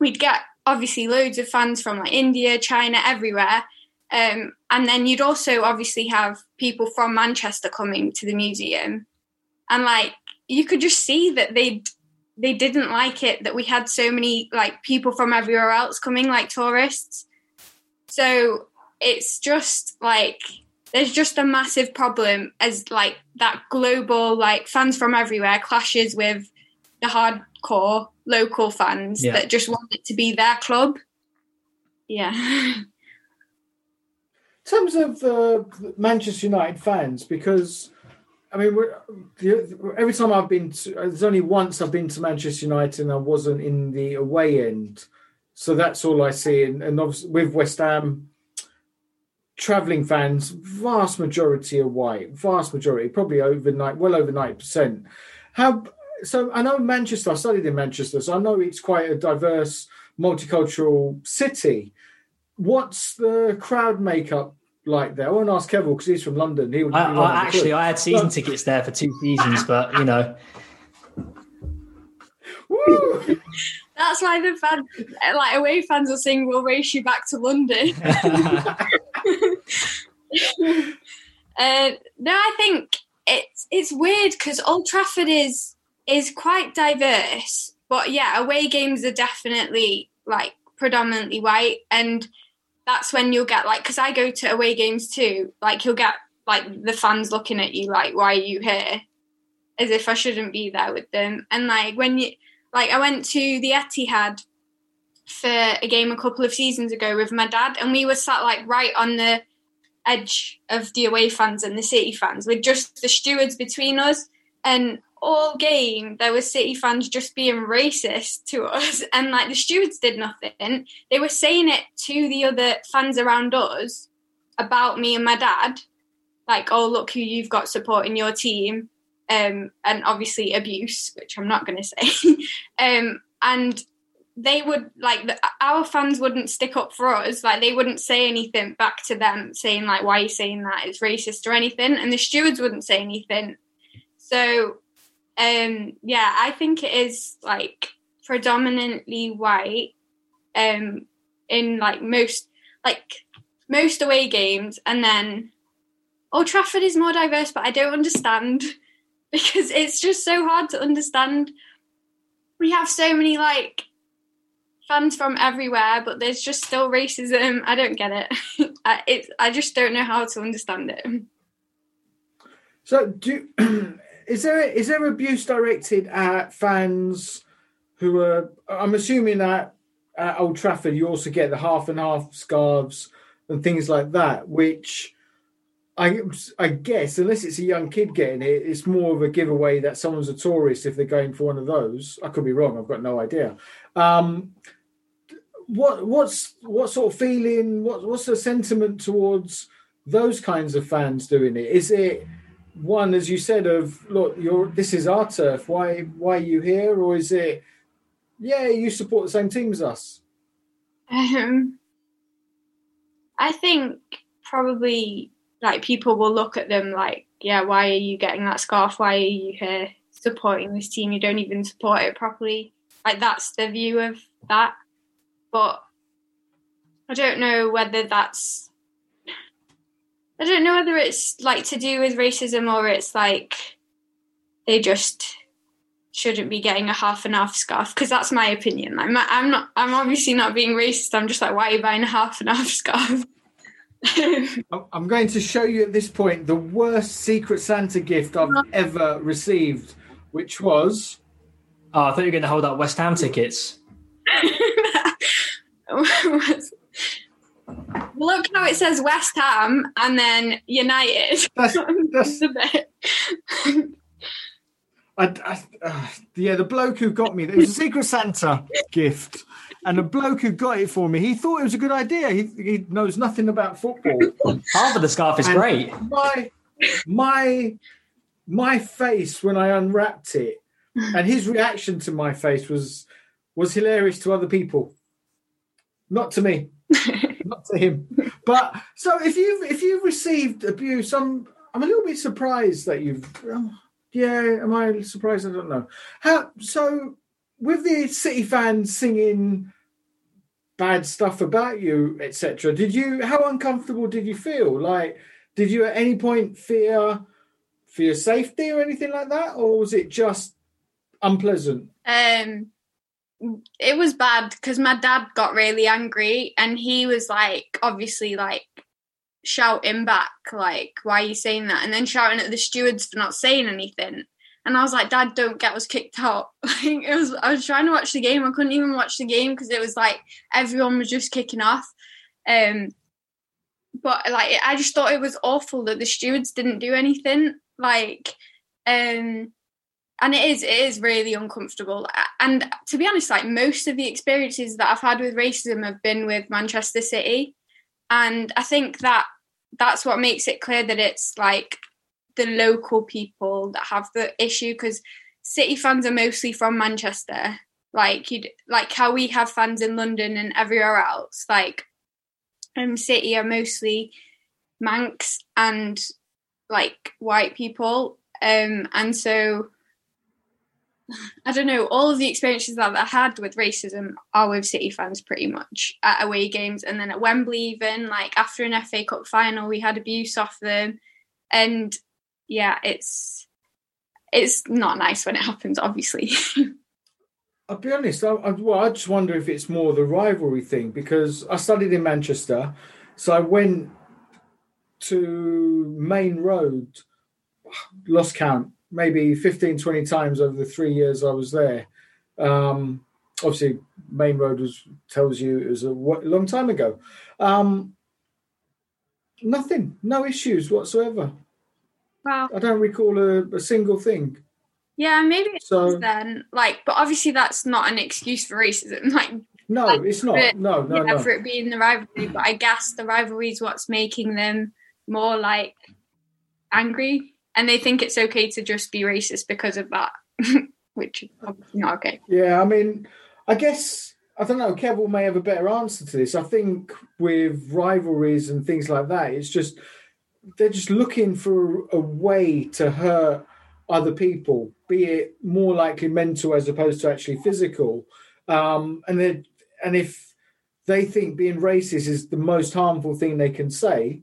we'd get obviously loads of fans from like India, China, everywhere. Um, and then you'd also obviously have people from Manchester coming to the museum. And like you could just see that they'd they didn't like it that we had so many like people from everywhere else coming like tourists so it's just like there's just a massive problem as like that global like fans from everywhere clashes with the hardcore local fans yeah. that just want it to be their club yeah terms of the manchester united fans because I mean, every time I've been, to, uh, there's only once I've been to Manchester United and I wasn't in the away end, so that's all I see. And, and obviously with West Ham, travelling fans, vast majority are white, vast majority, probably over well over ninety percent. How so I know Manchester. I studied in Manchester, so I know it's quite a diverse, multicultural city. What's the crowd makeup like there? I won't ask Kevin because he's from London. He would, I, I actually, I had season tickets there for two seasons, but you know. That's why the fans, like away fans, are saying, "We'll race you back to London." uh, no, I think it's it's weird because Old Trafford is is quite diverse, but yeah, away games are definitely like predominantly white, and that's when you'll get like because I go to away games too. Like you'll get like the fans looking at you like, "Why are you here?" As if I shouldn't be there with them, and like when you like I went to the Etihad for a game a couple of seasons ago with my dad, and we were sat like right on the edge of the away fans and the City fans, with just the stewards between us. And all game, there were City fans just being racist to us, and like the stewards did nothing. They were saying it to the other fans around us about me and my dad, like, "Oh, look who you've got supporting your team." Um, and obviously abuse, which I'm not going to say. um, and they would like the, our fans wouldn't stick up for us like they wouldn't say anything back to them saying like why are you saying that it's racist or anything and the stewards wouldn't say anything so um yeah i think it is like predominantly white um in like most like most away games and then Old Trafford is more diverse but I don't understand because it's just so hard to understand we have so many like fans from everywhere, but there's just still racism. I don't get it. I, it, I just don't know how to understand it. So, do is there is there abuse directed at fans who are? I'm assuming that at Old Trafford you also get the half and half scarves and things like that, which. I, I guess unless it's a young kid getting it, it's more of a giveaway that someone's a tourist if they're going for one of those. I could be wrong. I've got no idea. Um, what what's what sort of feeling? What what's the sentiment towards those kinds of fans doing it? Is it one, as you said, of look, you're this is our turf. Why why are you here? Or is it yeah, you support the same team as us? Um, I think probably like people will look at them like, yeah, why are you getting that scarf? Why are you here supporting this team? You don't even support it properly. Like that's the view of that but I don't know whether that's I don't know whether it's like to do with racism or it's like they just shouldn't be getting a half and half scarf because that's my opinion. I'm not, I'm not I'm obviously not being racist. I'm just like why are you buying a half and half scarf? I'm going to show you at this point the worst Secret Santa gift I've ever received, which was. Oh, I thought you were going to hold up West Ham tickets. Look how it says West Ham and then United. That's, that's, I, I, uh, yeah, the bloke who got me, it was a Secret Santa gift. And the bloke who got it for me, he thought it was a good idea. He, he knows nothing about football. Half of the scarf is and great. My, my, my face when I unwrapped it, and his reaction to my face was was hilarious to other people. Not to me. Not to him. But so if you if you've received abuse, I'm I'm a little bit surprised that you've. Um, yeah, am I surprised? I don't know. How so? With the City fans singing bad stuff about you, etc. Did you? How uncomfortable did you feel? Like, did you at any point fear for your safety or anything like that, or was it just unpleasant? Um, it was bad because my dad got really angry and he was like obviously like shouting back like why are you saying that? And then shouting at the stewards for not saying anything. And I was like dad don't get us kicked out. Like it was I was trying to watch the game. I couldn't even watch the game because it was like everyone was just kicking off. Um but like I just thought it was awful that the stewards didn't do anything like um and it is it is really uncomfortable and to be honest like most of the experiences that i've had with racism have been with manchester city and i think that that's what makes it clear that it's like the local people that have the issue because City fans are mostly from Manchester. Like you like how we have fans in London and everywhere else. Like um City are mostly Mancs and like white people. Um and so I don't know, all of the experiences that I had with racism are with City fans pretty much at away games and then at Wembley even, like after an FA Cup final we had abuse off them and yeah, it's it's not nice when it happens, obviously. I'll be honest. I, I, well, I just wonder if it's more the rivalry thing because I studied in Manchester, so I went to Maine Road, lost count, maybe 15, 20 times over the three years I was there. Um, obviously, Maine Road was tells you it was a long time ago. Um, nothing, no issues whatsoever. Wow. I don't recall a, a single thing. Yeah, maybe it so, then. Like, but obviously that's not an excuse for racism. Like, no, like, it's not. It, no, no, yeah, no. For it being the rivalry, but I guess the rivalry is what's making them more like angry, and they think it's okay to just be racist because of that, which is not okay. Yeah, I mean, I guess I don't know. Kevin may have a better answer to this. I think with rivalries and things like that, it's just they're just looking for a way to hurt other people, be it more likely mental as opposed to actually physical. Um, and they and if they think being racist is the most harmful thing they can say,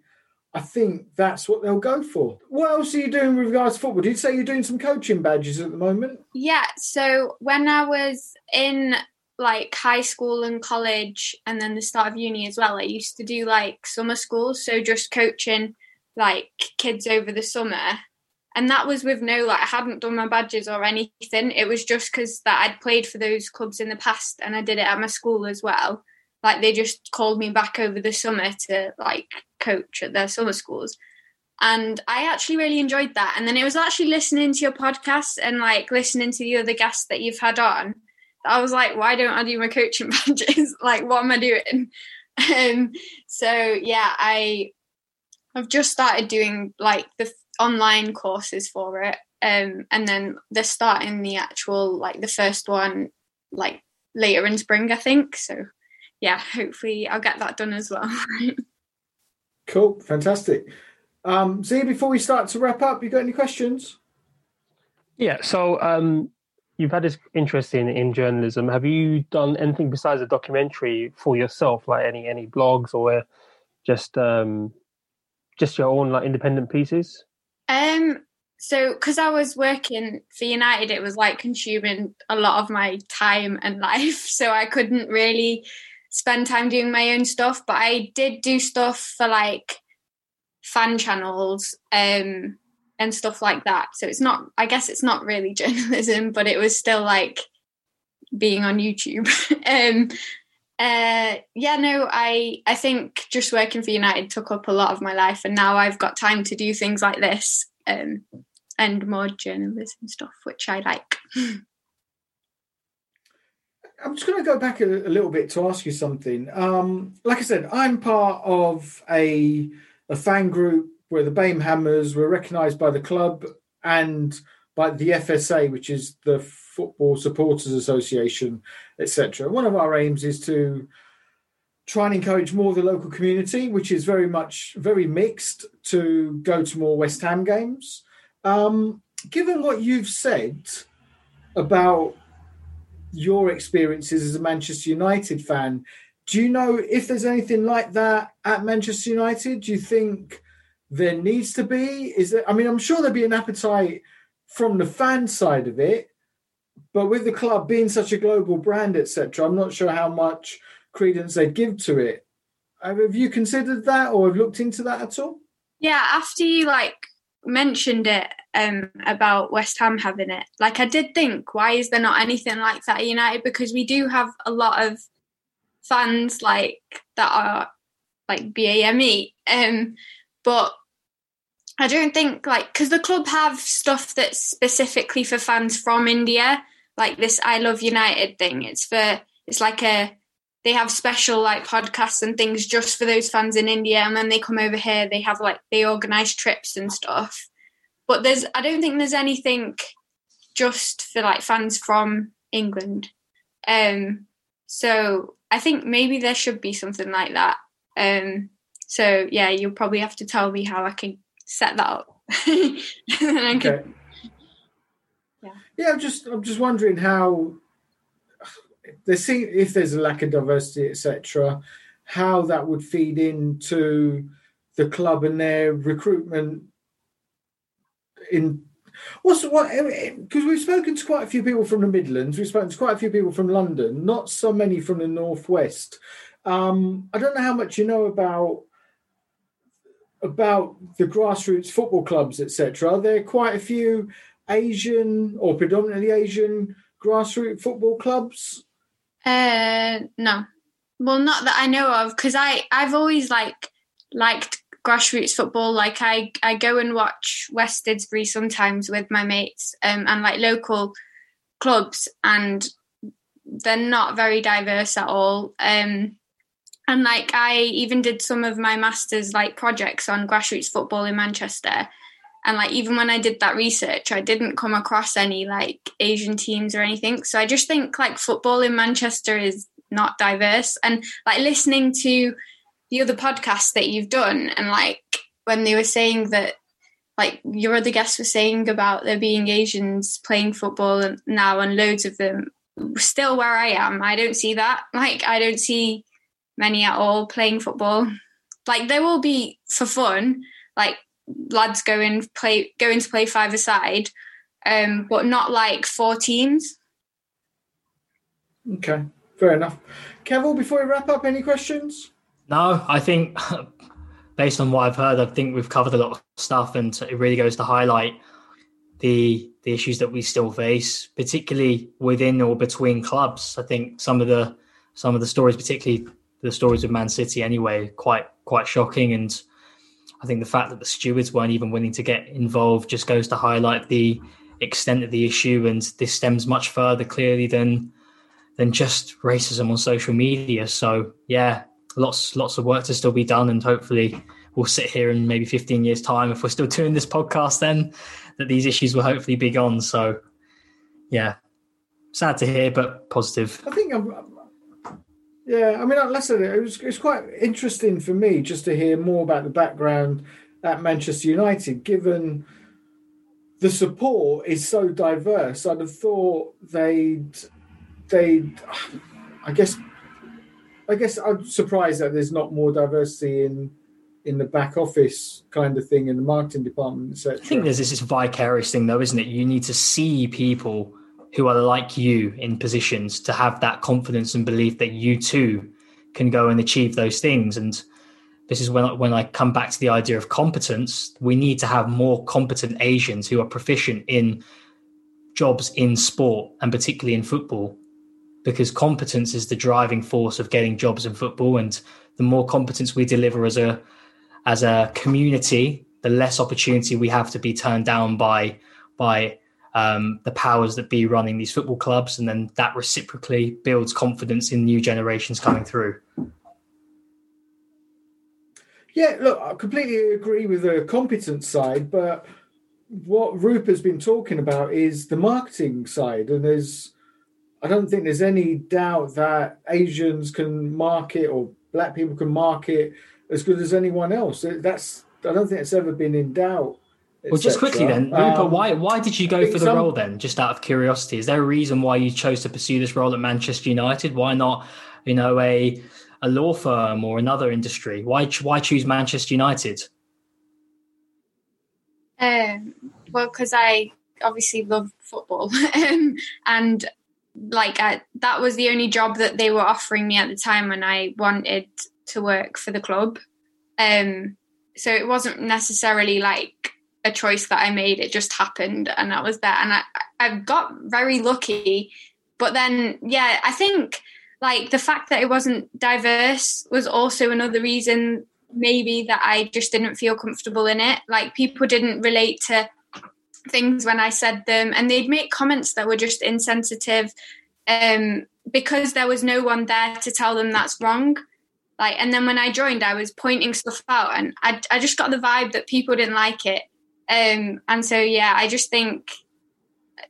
I think that's what they'll go for. What else are you doing with regards to football? Did you say you're doing some coaching badges at the moment? Yeah. So when I was in like high school and college and then the start of uni as well, I used to do like summer schools. So just coaching like kids over the summer and that was with no like I hadn't done my badges or anything. It was just because that I'd played for those clubs in the past and I did it at my school as well. Like they just called me back over the summer to like coach at their summer schools. And I actually really enjoyed that. And then it was actually listening to your podcast and like listening to the other guests that you've had on. I was like, why don't I do my coaching badges? like, what am I doing? Um, so yeah, I I've just started doing like the online courses for it, um, and then they're starting the actual like the first one like later in spring, I think. So yeah, hopefully I'll get that done as well. cool, fantastic. Um, see, before we start to wrap up, you got any questions? Yeah, so um, you've had this interest in, in journalism. Have you done anything besides a documentary for yourself, like any any blogs or just um, just your own like independent pieces? Um, so because I was working for United, it was like consuming a lot of my time and life, so I couldn't really spend time doing my own stuff. But I did do stuff for like fan channels um, and stuff like that. So it's not, I guess, it's not really journalism, but it was still like being on YouTube. um, uh, yeah, no, I I think just working for United took up a lot of my life, and now I've got time to do things like this um, and more journalism stuff, which I like. I'm just going to go back a, a, little bit to ask you something. Um, like I said, I'm part of a a fan group where the BAME Hammers were recognised by the club and by the FSA, which is the Football Supporters Association, etc. One of our aims is to try and encourage more of the local community, which is very much very mixed, to go to more West Ham games. Um, given what you've said about your experiences as a Manchester United fan, do you know if there's anything like that at Manchester United? Do you think there needs to be? Is there? I mean, I'm sure there'd be an appetite from the fan side of it, but with the club being such a global brand, etc., I'm not sure how much credence they'd give to it. Have you considered that or have looked into that at all? Yeah, after you like mentioned it um, about West Ham having it, like I did think, why is there not anything like that at United? Because we do have a lot of fans like that are like BAME, um, but I don't think like because the club have stuff that's specifically for fans from India, like this I Love United thing. It's for it's like a they have special like podcasts and things just for those fans in India, and then they come over here. They have like they organize trips and stuff. But there's I don't think there's anything just for like fans from England. Um, so I think maybe there should be something like that. Um, so yeah, you'll probably have to tell me how I can set that up. okay. Can, yeah. yeah, I'm just I'm just wondering how there see if there's a lack of diversity, etc. How that would feed into the club and their recruitment in what's what because we've spoken to quite a few people from the Midlands, we've spoken to quite a few people from London, not so many from the northwest. Um, I don't know how much you know about about the grassroots football clubs, etc. there Are quite a few Asian or predominantly Asian grassroots football clubs? Uh, no. Well, not that I know of, because I I've always like liked grassroots football. Like I I go and watch West Didsbury sometimes with my mates, um, and like local clubs, and they're not very diverse at all. Um, and like I even did some of my masters like projects on grassroots football in Manchester. And like even when I did that research, I didn't come across any like Asian teams or anything. So I just think like football in Manchester is not diverse. And like listening to the other podcasts that you've done and like when they were saying that like your other guests were saying about there being Asians playing football now and loads of them still where I am. I don't see that. Like I don't see many at all playing football. Like they will be for fun, like lads going play going to play five aside, um, but not like four teams. Okay, fair enough. Kevin, before we wrap up, any questions? No, I think based on what I've heard, I think we've covered a lot of stuff, and it really goes to highlight the the issues that we still face, particularly within or between clubs. I think some of the some of the stories, particularly the stories of Man City anyway, quite quite shocking. And I think the fact that the stewards weren't even willing to get involved just goes to highlight the extent of the issue. And this stems much further clearly than than just racism on social media. So yeah, lots lots of work to still be done, and hopefully we'll sit here in maybe 15 years time if we're still doing this podcast then that these issues will hopefully be gone so yeah sad to hear but positive i think I'm, yeah, I mean, uh, listen, it was it's quite interesting for me just to hear more about the background at Manchester United, given the support is so diverse. I'd have thought they'd they'd I guess I guess I'm surprised that there's not more diversity in in the back office kind of thing in the marketing department. I think there's this vicarious thing though, isn't it? You need to see people who are like you in positions to have that confidence and belief that you too can go and achieve those things. And this is when when I come back to the idea of competence. We need to have more competent Asians who are proficient in jobs in sport and particularly in football, because competence is the driving force of getting jobs in football. And the more competence we deliver as a as a community, the less opportunity we have to be turned down by by um, the powers that be running these football clubs, and then that reciprocally builds confidence in new generations coming through. Yeah, look, I completely agree with the competence side, but what Rupa's been talking about is the marketing side, and there's, I don't think there's any doubt that Asians can market or Black people can market as good as anyone else. That's I don't think it's ever been in doubt well, just quickly then, Rupa, um, why why did you go for the some, role then? Just out of curiosity, is there a reason why you chose to pursue this role at Manchester United? Why not, you know, a a law firm or another industry? Why why choose Manchester United? Um, well, because I obviously love football, um, and like I, that was the only job that they were offering me at the time when I wanted to work for the club. Um, so it wasn't necessarily like a choice that I made. It just happened and I was there. And I, I got very lucky. But then, yeah, I think like the fact that it wasn't diverse was also another reason maybe that I just didn't feel comfortable in it. Like people didn't relate to things when I said them and they'd make comments that were just insensitive um, because there was no one there to tell them that's wrong. Like, and then when I joined, I was pointing stuff out, and I, I just got the vibe that people didn't like it. Um, and so, yeah, I just think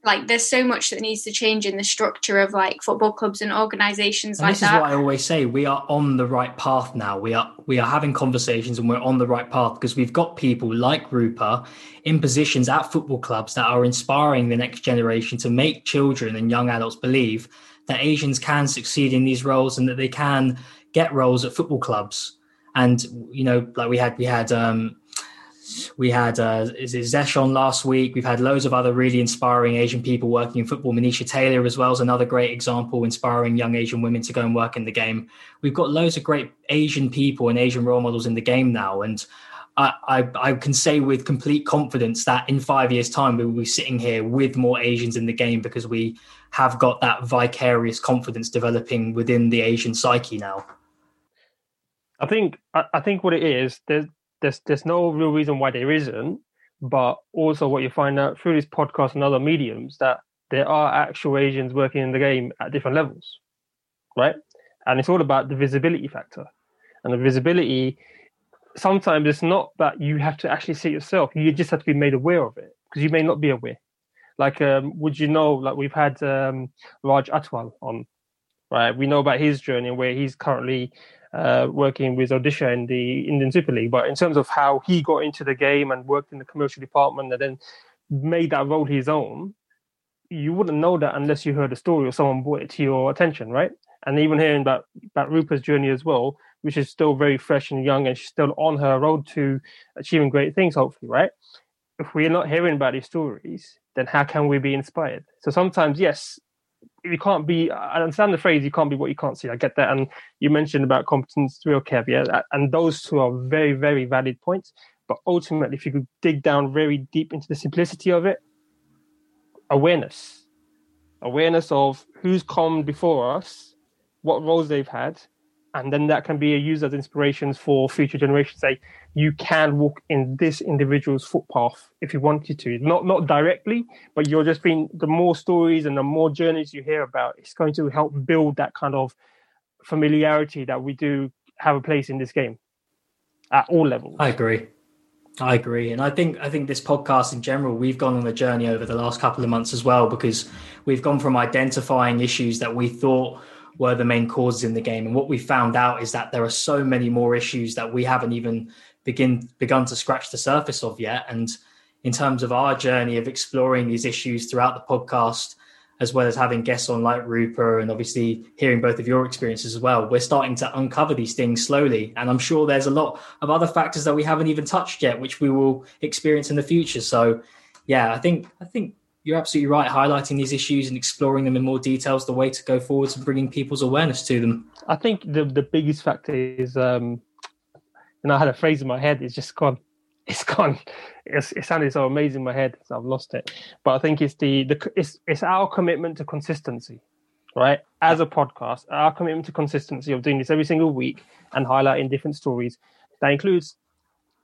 like there's so much that needs to change in the structure of like football clubs and organizations and like this that. is what i always say we are on the right path now we are we are having conversations and we're on the right path because we've got people like rupa in positions at football clubs that are inspiring the next generation to make children and young adults believe that asians can succeed in these roles and that they can get roles at football clubs and you know like we had we had um we had uh, is it Zesh on last week. We've had loads of other really inspiring Asian people working in football. Manisha Tailor as well is another great example, inspiring young Asian women to go and work in the game. We've got loads of great Asian people and Asian role models in the game now, and I, I, I can say with complete confidence that in five years' time we will be sitting here with more Asians in the game because we have got that vicarious confidence developing within the Asian psyche now. I think I think what it is there's there's there's no real reason why there isn't, but also what you find out through this podcast and other mediums that there are actual Asians working in the game at different levels, right? And it's all about the visibility factor, and the visibility. Sometimes it's not that you have to actually see it yourself; you just have to be made aware of it because you may not be aware. Like, um, would you know? Like, we've had um, Raj Athwal on, right? We know about his journey and where he's currently uh, working with Odisha in the Indian Super League. But in terms of how he got into the game and worked in the commercial department and then made that role his own, you wouldn't know that unless you heard a story or someone brought it to your attention, right? And even hearing about, about Rupa's journey as well, which is still very fresh and young and she's still on her road to achieving great things, hopefully, right? If we're not hearing about these stories, then how can we be inspired? So sometimes, yes, you can't be i understand the phrase you can't be what you can't see. I get that. And you mentioned about competence real caveat uh, and those two are very very valid points. But ultimately if you could dig down very deep into the simplicity of it awareness. Awareness of who's come before us what roles they've had and then that can be used as inspirations for future generations. Say you can walk in this individual's footpath if you wanted to. Not not directly but you're just being the more stories and the more journeys you hear about it's going to help build that kind of familiarity that we do have a place in this game at all levels. I agree. I agree, and I think I think this podcast in general, we've gone on a journey over the last couple of months as well because we've gone from identifying issues that we thought were the main causes in the game. And what we found out is that there are so many more issues that we haven't even begin begun to scratch the surface of yet. And in terms of our journey of exploring these issues throughout the podcast, as well as having guests on like Rupa and obviously hearing both of your experiences as well, we're starting to uncover these things slowly. And I'm sure there's a lot of other factors that we haven't even touched yet, which we will experience in the future. So yeah, I think I think you're absolutely right. Highlighting these issues and exploring them in more detail is the way to go forwards and bringing people's awareness to them. I think the the biggest factor is, um, and I had a phrase in my head. It's just gone. It's gone. It's, it sounded so amazing in my head, so I've lost it. But I think it's the the it's it's our commitment to consistency, right? As a podcast, our commitment to consistency of doing this every single week and highlighting different stories. That includes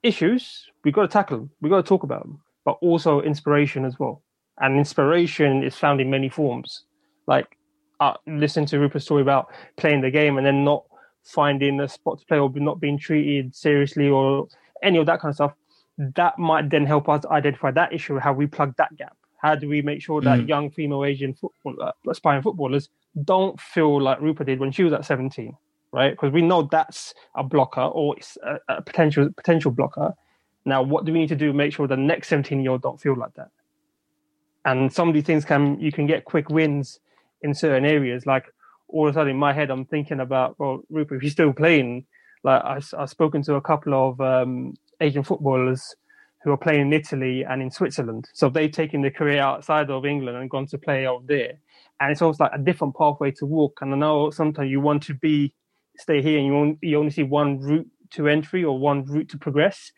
issues. We've got to tackle them. We've got to talk about them, but also inspiration as well and inspiration is found in many forms. Like uh, listen to Rupa's story about playing the game and then not finding a spot to play or not being treated seriously or any of that kind of stuff. That might then help us identify that issue, how we plug that gap. How do we make sure that mm. young female Asian football, uh, aspiring footballers don't feel like Rupa did when she was at 17, right? Because we know that's a blocker or it's a, a potential potential blocker. Now, what do we need to do to make sure the next 17 year old don't feel like that? and some of these things can you can get quick wins in certain areas like all of a sudden in my head i'm thinking about well Rupa if he's still playing like I, have spoken to a couple of um, asian footballers who are playing in italy and in switzerland. So they've taken their career outside of england and gone to play out there. And it's almost like a different pathway to walk. And i know sometimes you want to be stay here and you only, you only see one route to entry or one route to progress.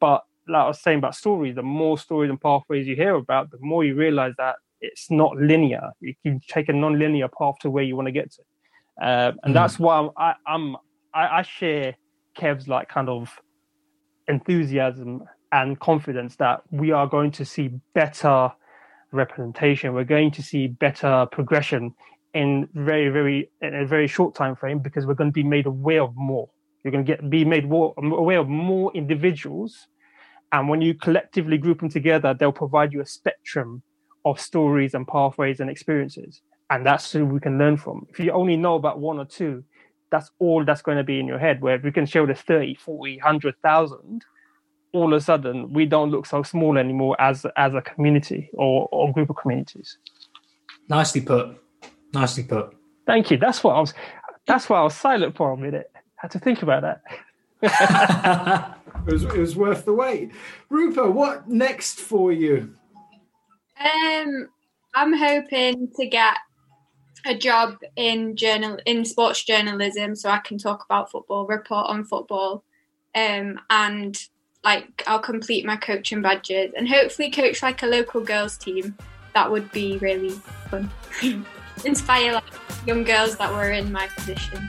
But like I was saying about stories, the more stories and pathways you hear about, the more you realize that it's not linear. You can take a non-linear path to where you want to get to, uh, and mm. that's why I'm, I, I'm I, I share Kev's like kind of enthusiasm and confidence that we are going to see better representation. We're going to see better progression in very, very in a very short time frame because we're going to be made aware of more. You're going to get be made more, aware of more individuals and when you collectively group them together, they'll provide you a spectrum of stories and pathways and experiences. And that's who we can learn from. If you only know about one or two, that's all that's going to be in your head. Where if we can show the 30, 40, 100,000, all of a sudden we don't look so small anymore as as a community or, or group of communities. Nicely put. Nicely put. Thank you. That's what I was that's why I was silent for a minute. I had to think about that. it, was, it was worth the wait. Rupa, what next for you? Um, I'm hoping to get a job in journal in sports journalism, so I can talk about football, report on football, um, and like I'll complete my coaching badges and hopefully coach like a local girls team. That would be really fun. Inspire like young girls that were in my position.